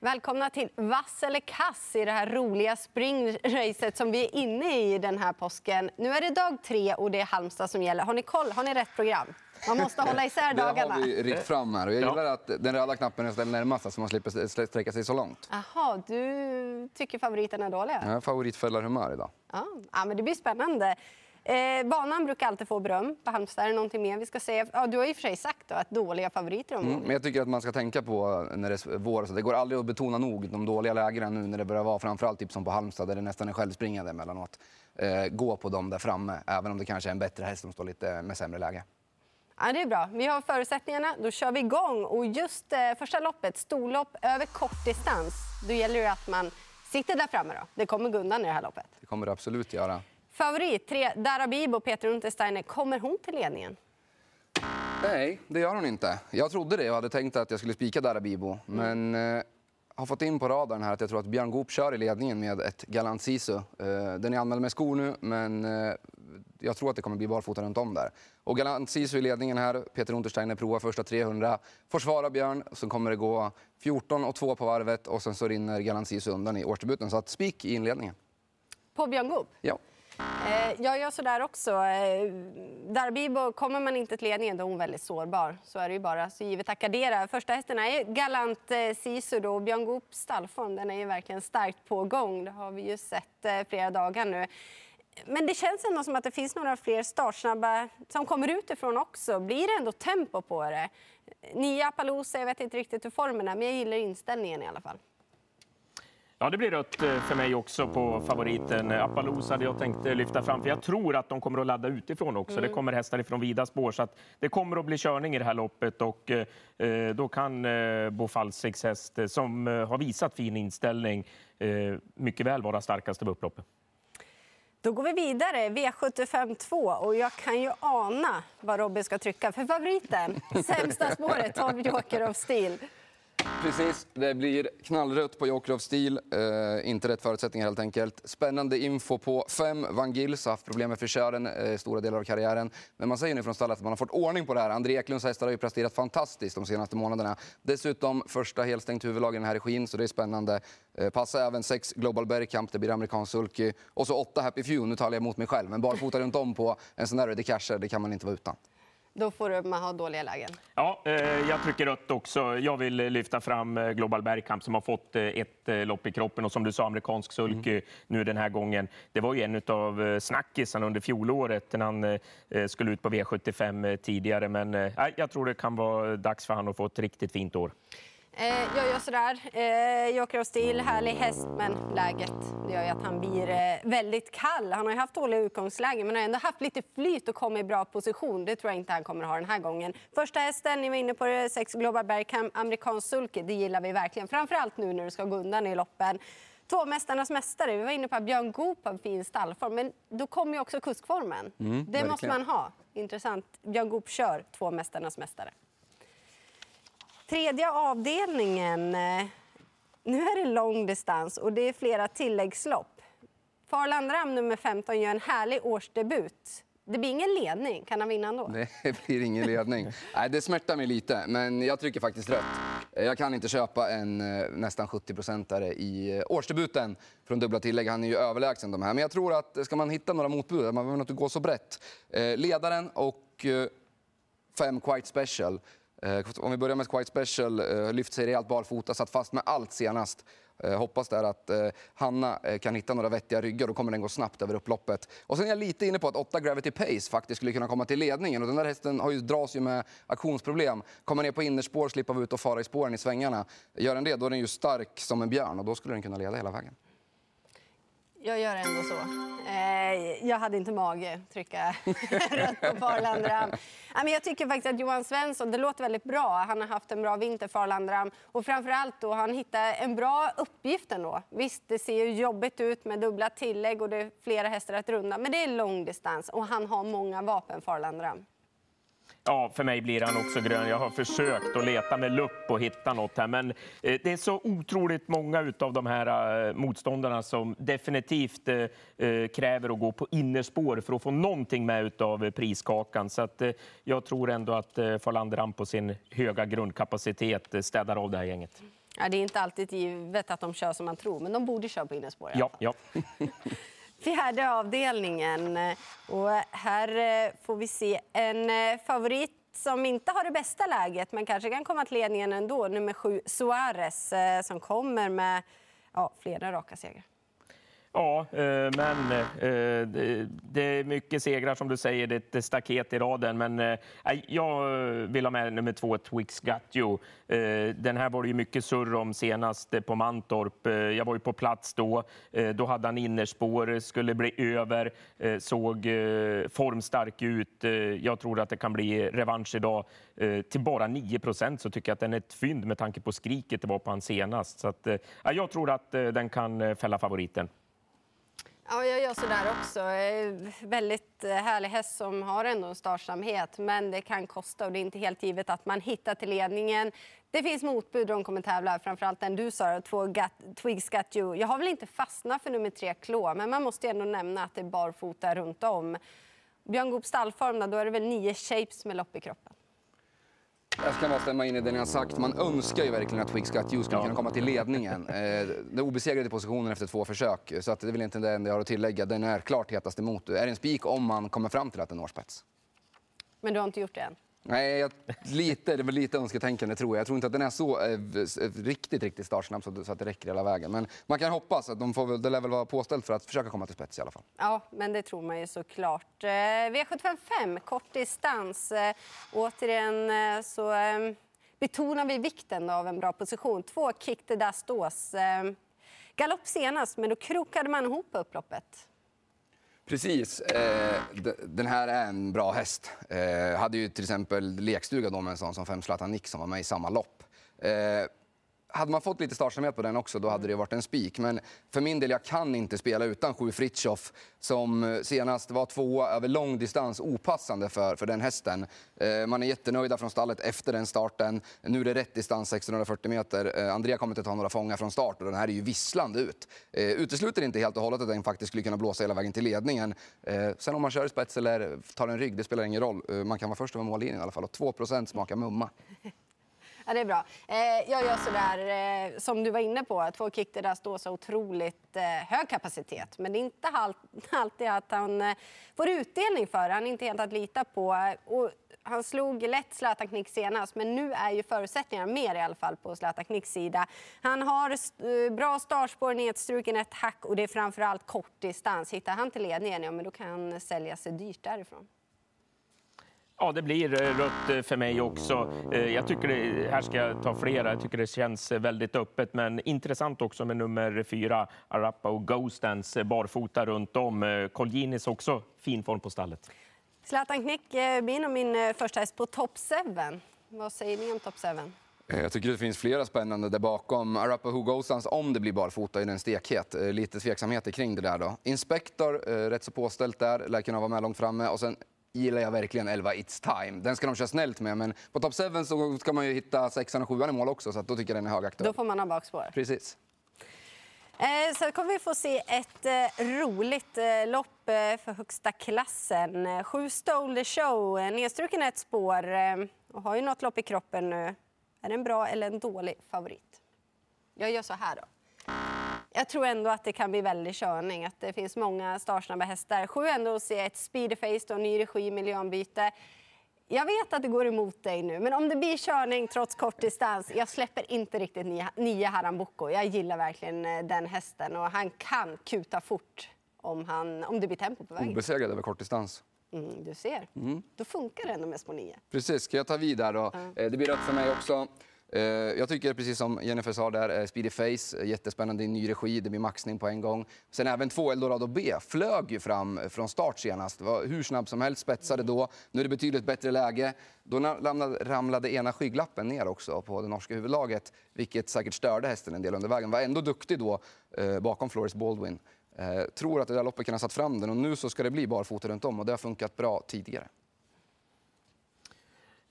Välkomna till Vass eller kass i det här roliga springracet som vi är inne i den här påsken. Nu är det dag tre och det är Halmstad som gäller. Har ni koll? Har ni rätt program? Man måste hålla isär dagarna. Det har vi rikt fram här. Och jag gillar att den röda knappen är ställd närmast så man slipper sträcka sig så långt. Jaha, du tycker favoriterna är dåliga? Jag har favoritfällarhumör idag. Ja, men det blir spännande. Eh, banan brukar alltid få beröm på Halmstad. Är det någonting mer vi ska säga? Ja, du har i och för sig sagt då, att dåliga favoriter om mm, men Jag tycker att man ska tänka på när det är vår. Så det går aldrig att betona nog de dåliga lägena nu när det börjar vara framförallt typ som på Halmstad där det nästan är självspringande emellanåt. Eh, gå på dem där framme, även om det kanske är en bättre häst som står lite med sämre läge. Ja, det är bra. Vi har förutsättningarna. Då kör vi igång. Och just eh, första loppet, storlopp över kortdistans, då gäller det att man sitter där framme. Då. Det kommer gå undan i det här loppet. Det kommer det absolut göra. Favorit, tre, Darabibo, Peter Untersteiner. Kommer hon till ledningen? Nej, det gör hon inte. Jag trodde det och hade tänkt att jag skulle spika Darabibo. Mm. Men eh, har fått in på radarn här att jag tror att Björn Goop kör i ledningen med ett Galant Sisu. Eh, den är anmäld med skor nu, men eh, jag tror att det kommer bli barfota runt om där. Och Galant Sisu i ledningen här. Peter Untersteiner provar första 300. Försvarar Björn. Sen kommer det gå 14 och 2 på varvet och sen så rinner Galant Sisu undan i årsdebuten. Så att spik i inledningen. På Björn Goop? Ja. Eh, jag gör så eh, där också. Darbibo, kommer man inte till ledningen då är hon väldigt sårbar. Så är det ju bara. Så givet Akadera. Första hästen är Galant eh, Sisu då. Björn Goops stallform den är ju verkligen starkt på gång. Det har vi ju sett flera dagar nu. Men det känns ändå som att det finns några fler startsnabba som kommer utifrån också. Blir det ändå tempo på det? Nia Palusa, jag vet inte riktigt hur formen är, men jag gillar inställningen i alla fall. Ja, det blir rött eh, för mig också på favoriten. Appaloosa hade jag tänkt eh, lyfta fram, för jag tror att de kommer att ladda utifrån också. Mm. Det kommer hästar ifrån vida spår, så att det kommer att bli körning i det här loppet och eh, då kan eh, Bo Falsiks häst, som har visat fin inställning, eh, mycket väl vara starkast av upploppet. Då går vi vidare, V75 2. Och jag kan ju ana vad Robin ska trycka. För favoriten, sämsta spåret, 12 Joker of Steel. Precis, det blir knallrött på Joker stil. Eh, inte rätt förutsättningar helt enkelt. Spännande info på fem. Van Gils har haft problem med frisören eh, stora delar av karriären. Men man säger nu från stallet att man har fått ordning på det här. André Eklunds hästar har ju presterat fantastiskt de senaste månaderna. Dessutom första helstängt huvudlag i den här regin, så det är spännande. Eh, passa även sex Global Bergkamp, det blir amerikansk sulky. Och så åtta Happy Few, nu talar jag emot mig själv. Men barfota runt om på en sån där Ready Casher, det kan man inte vara utan. Då får man ha dåliga lägen. Ja, eh, jag trycker rött också. Jag vill lyfta fram eh, Global Bergkamp som har fått eh, ett lopp i kroppen och som du sa, amerikansk sulky mm. nu den här gången. Det var ju en av snackisarna under fjolåret när han skulle ut på V75 tidigare. Men jag tror det kan vara dags för honom att få ett riktigt fint år. Eh, jag gör sådär. Eh, Joker of Steel, härlig häst, men läget gör ju att han blir eh, väldigt kall. Han har ju haft dåliga utgångslägen, men har ändå haft lite flyt och kommit i bra position. Det tror jag inte han kommer ha den här gången. Första hästen, ni var inne på det, sex Global Bergkamp, amerikansk sulky. Det gillar vi verkligen, framförallt nu när det ska gå undan i loppen. Två Mästarnas mästare. Vi var inne på att Björn Goop har en fin stallform, men då kommer ju också kuskformen. Mm, det verkligen. måste man ha. Intressant. Björn Goop kör två Mästarnas mästare. Tredje avdelningen. Eh, nu är det långdistans och det är flera tilläggslopp. Farlandram nummer 15 gör en härlig årsdebut. Det blir ingen ledning. Kan han vinna ändå? Det blir ingen ledning. Nej, det smärtar mig lite, men jag trycker faktiskt rött. Jag kan inte köpa en eh, nästan 70-procentare i eh, årsdebuten från dubbla tillägg. Han är ju överlägsen de här. Men jag tror att ska man hitta några motbud, man behöver inte gå så brett. Ledaren och fem Quite Special Eh, om vi börjar med Quite Special, eh, lyft sig rejält barfota, satt fast med allt senast. Eh, hoppas där att Hanna kan hitta några vettiga ryggar, då kommer den gå snabbt över upploppet. Och sen är jag lite inne på att 8 Gravity Pace faktiskt skulle kunna komma till ledningen. Och den där hästen har ju, dras ju med aktionsproblem. Kommer ner på innerspår, slipper vara ute och fara i spåren i svängarna. Gör den det, då är den ju stark som en björn och då skulle den kunna leda hela vägen. Jag gör ändå så. Eh, jag hade inte mage att trycka rött på Farlandram. jag tycker faktiskt att Johan Svensson, det låter väldigt bra. Han har haft en bra vinter, Farlandram. Och framförallt då han hittar en bra uppgift ändå. Visst, det ser ju jobbigt ut med dubbla tillägg och det är flera hästar att runda. Men det är långdistans och han har många vapen, Farlandram. Ja, för mig blir han också grön. Jag har försökt att leta med lupp och hitta något här, men eh, det är så otroligt många av de här eh, motståndarna som definitivt eh, kräver att gå på innerspår för att få någonting med av priskakan. Så att jag tror ändå att Farlander på sin höga grundkapacitet städar av det här gänget. Ja, det är inte alltid givet att de kör som man tror, men de borde köra på innerspår. Ja, ja. Fjärde avdelningen. Och här eh, får vi se en eh, favorit som inte har det bästa läget, men kanske kan komma till ledningen ändå. Nummer sju, Suarez, eh, som kommer med ja, flera raka segrar. Ja, eh, men eh, det är mycket segrar som du säger. Det är ett staket i raden. Men eh, jag vill ha med nummer två, Twix Gatjo. Den här var det ju mycket surr om senast på Mantorp. Jag var ju på plats då. Då hade han innerspår, skulle bli över, såg formstark ut. Jag tror att det kan bli revansch idag. Till bara 9 procent så tycker jag att den är ett fynd med tanke på skriket det var på han senast. Så att, jag tror att den kan fälla favoriten. Ja, jag gör så där också. Väldigt eh, härlig häst som har ändå en startsamhet, men det kan kosta och det är inte helt givet att man hittar till ledningen. Det finns motbud de kommer tävla, framförallt den du sa, två Gat, Twigs Got You. Jag har väl inte fastnat för nummer tre Klå, men man måste ändå nämna att det är barfota runt om. Björn Goops stallform, då är det väl nio shapes med lopp i kroppen. Jag ska bara stämma in i det ni har sagt. Man önskar ju verkligen att Got You skulle kunna komma till ledningen. Eh, den obesegrade positionen efter två försök, så att det är väl inte det enda jag har att tillägga. Den är klart hetast emot. Är det en spik om man kommer fram till att den når spets. Men du har inte gjort det än? Nej, jag, lite, det är väl lite önsketänkande tror jag. Jag tror inte att den är så eh, eh riktigt, riktigt startsnabb så, så, att det räcker hela vägen. Men man kan hoppas att de får, det lär väl vara påställt för att försöka komma till spets i alla fall. Ja, men det tror man ju såklart. Eh, V755, kort distans. Eh, återigen eh, så eh, betonar vi vikten av en bra position. Två Kick the Dust Ås. Eh, galopp senast, men då krokade man ihop upploppet. Precis. Eh, den här är en bra häst. Eh, hade ju till exempel lekstuga då med en sån som Fem Zlatan Nick som var med i samma lopp. Eh, hade man fått lite startsamhet på den också, då hade det varit en spik. Men för min del, jag kan inte spela utan Sju Fritjof som eh, senast var tvåa över lång distans, opassande för, för den hästen. Eh, man är jättenöjda från stallet efter den starten. Nu är det rätt distans, 1640 meter. Eh, Andrea kommer inte ta några fångar från start och den här är ju visslande ut. Eh, utesluter inte helt och hållet att den faktiskt skulle kunna blåsa hela vägen till ledningen. Eh, sen om man kör i spets eller tar en rygg, det spelar ingen roll. Eh, man kan vara först över mållinjen i alla fall och 2% smakar mumma. Ja, det är bra. Eh, jag gör så där, eh, som du var inne på, två kick där står så otroligt eh, hög kapacitet. Men det är inte alltid att han får utdelning för Han är inte helt att lita på. Och han slog lätt Zlatan Knick senast, men nu är ju förutsättningarna mer i alla fall på Zlatan Knicks sida. Han har bra startspår, nedstruken ett hack och det är framförallt kort distans. Hittar han till ledningen, ja, men då kan han sälja sig dyrt därifrån. Ja, det blir eh, rött eh, för mig också. Eh, jag tycker det, här ska jag ta flera. Jag tycker det känns väldigt öppet, men intressant också med nummer fyra, Arappa och Ghostdance, barfota runt om. Colginis också fin form på stallet. Zlatan Knick blir nog min första häst på top 7. Vad säger ni om top 7? Jag tycker det finns flera spännande där bakom. Arappa Who Goes om det blir barfota, är den stekhet. Lite tveksamheter kring det där då. Inspector, rätt så påställt där, lär kunna vara med långt framme. Och sen gillar jag verkligen 11 It's Time. Den ska de köra snällt med, men på top 7 så ska man ju hitta sexan och sjuan i mål också, så då tycker jag den är högaktuell. Då får man ha bakspår. Precis. Eh, så kommer vi få se ett eh, roligt eh, lopp eh, för högsta klassen. Sju Stole the Show, nedstruken ett spår och har ju något lopp i kroppen nu. Är det en bra eller en dålig favorit? Jag gör så här då. Jag tror ändå att det kan bli väldigt körning. Att det finns många startsnabba hästar. Sju ändå att se ett speederface och ny regi, miljöombyte. Jag vet att det går emot dig nu, men om det blir körning trots kort distans, jag släpper inte riktigt nio Harambuco. Jag gillar verkligen eh, den hästen och han kan kuta fort om, han, om det blir tempo på vägen. Obesegrad över kort distans. Mm, du ser. Mm. Då funkar det ändå med små nio. Precis. Ska jag ta vid där då? Mm. Det blir rött för mig också. Eh, jag tycker precis som Jennifer sa där, eh, Speedy Face, eh, jättespännande i ny regi, det blir maxning på en gång. Sen även två Eldorado B flög ju fram från start senast, var hur snabb som helst, spetsade då. Nu är det betydligt bättre läge. Då ramlade, ramlade ena skygglappen ner också på det norska huvudlaget, vilket säkert störde hästen en del under vägen. Var ändå duktig då bakom Floris Baldwin. tror att det där loppet kan ha satt fram den och nu så ska det bli barfota runt om och det har funkat bra tidigare.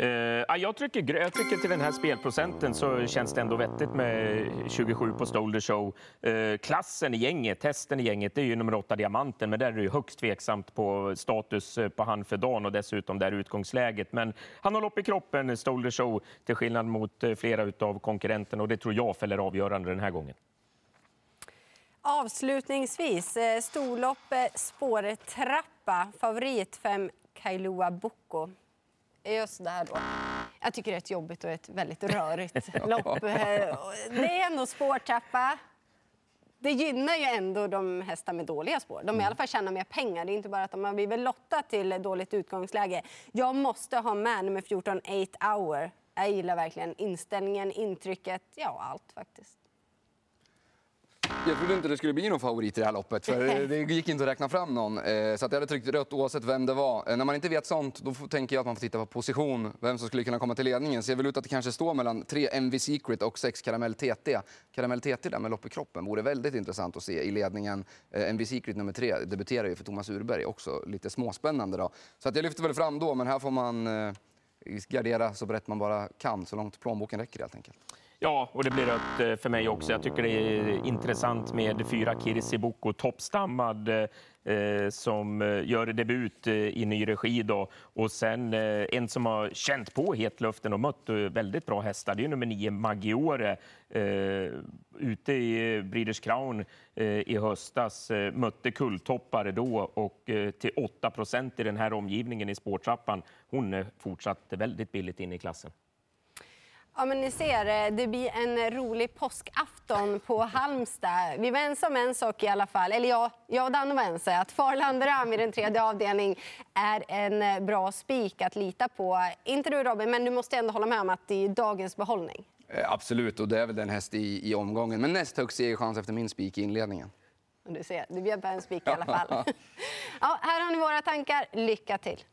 Uh, jag, tycker, jag tycker till den här spelprocenten så känns det ändå vettigt med 27 på Stolder Show. Uh, klassen i gänget, testen i gänget, det är ju nummer 8 Diamanten, men där är det ju högst tveksamt på status eh, på han för dagen och dessutom där utgångsläget. Men han har lopp i kroppen, Stolder Show, till skillnad mot flera av konkurrenterna och det tror jag fäller avgörande den här gången. Avslutningsvis, storlopp spårtrappa, favorit 5 Kailua Boko just där då. Jag tycker det är ett jobbigt och ett väldigt rörigt lopp. Det är ändå spårtrappa. Det gynnar ju ändå de hästar med dåliga spår. De i alla fall tjänar mer pengar. Det är inte bara att de har blivit lotta till dåligt utgångsläge. Jag måste ha med nummer 14, 8 hour. Jag gillar verkligen inställningen, intrycket, ja allt faktiskt. Jag trodde inte det skulle bli någon favorit i det här loppet, för det gick inte att räkna fram någon. Eh, så att jag hade tryckt rött oavsett vem det var. Eh, när man inte vet sånt, då tänker jag att man får titta på position, vem som skulle kunna komma till ledningen. Ser väl ut att det kanske står mellan tre MV Secret och sex Caramel TT. Caramel TT där med lopp i kroppen vore väldigt intressant att se i ledningen. Eh, MV Secret nummer tre debuterar ju för Thomas Urberg, också lite småspännande då. Så att jag lyfter väl fram då, men här får man gardera så brett man bara kan, så långt plånboken räcker helt enkelt. Ja, och det blir rött eh, för mig också. Jag tycker det är intressant med fyra Kirsi Boko, toppstammad eh, som eh, gör debut i ny regi. Då. Och sen en som har känt på hetluften och mött väldigt bra hästar, det är nummer nio Maggiore. Ute i Breeders Crown i höstas mötte kulltoppare då och till 8 procent i den här omgivningen i spårtrappan. Hon är fortsatt väldigt billigt in i klassen. Ja, men ni ser, eh, det blir en rolig påskafton på Halmstad. Vi var ense om en sak i alla fall, eller jag, jag och Danne var ense, att Farlander Am i den tredje avdelningen är en eh, bra spik att lita på. Inte du Robin, men du måste ändå hålla med om att det är dagens behållning. Eh, absolut, och det är väl den häst i, i omgången. Men näst högst segerchans efter min spik i inledningen. Du ser, det bjöd på en spik i alla fall. ja, här har ni våra tankar. Lycka till!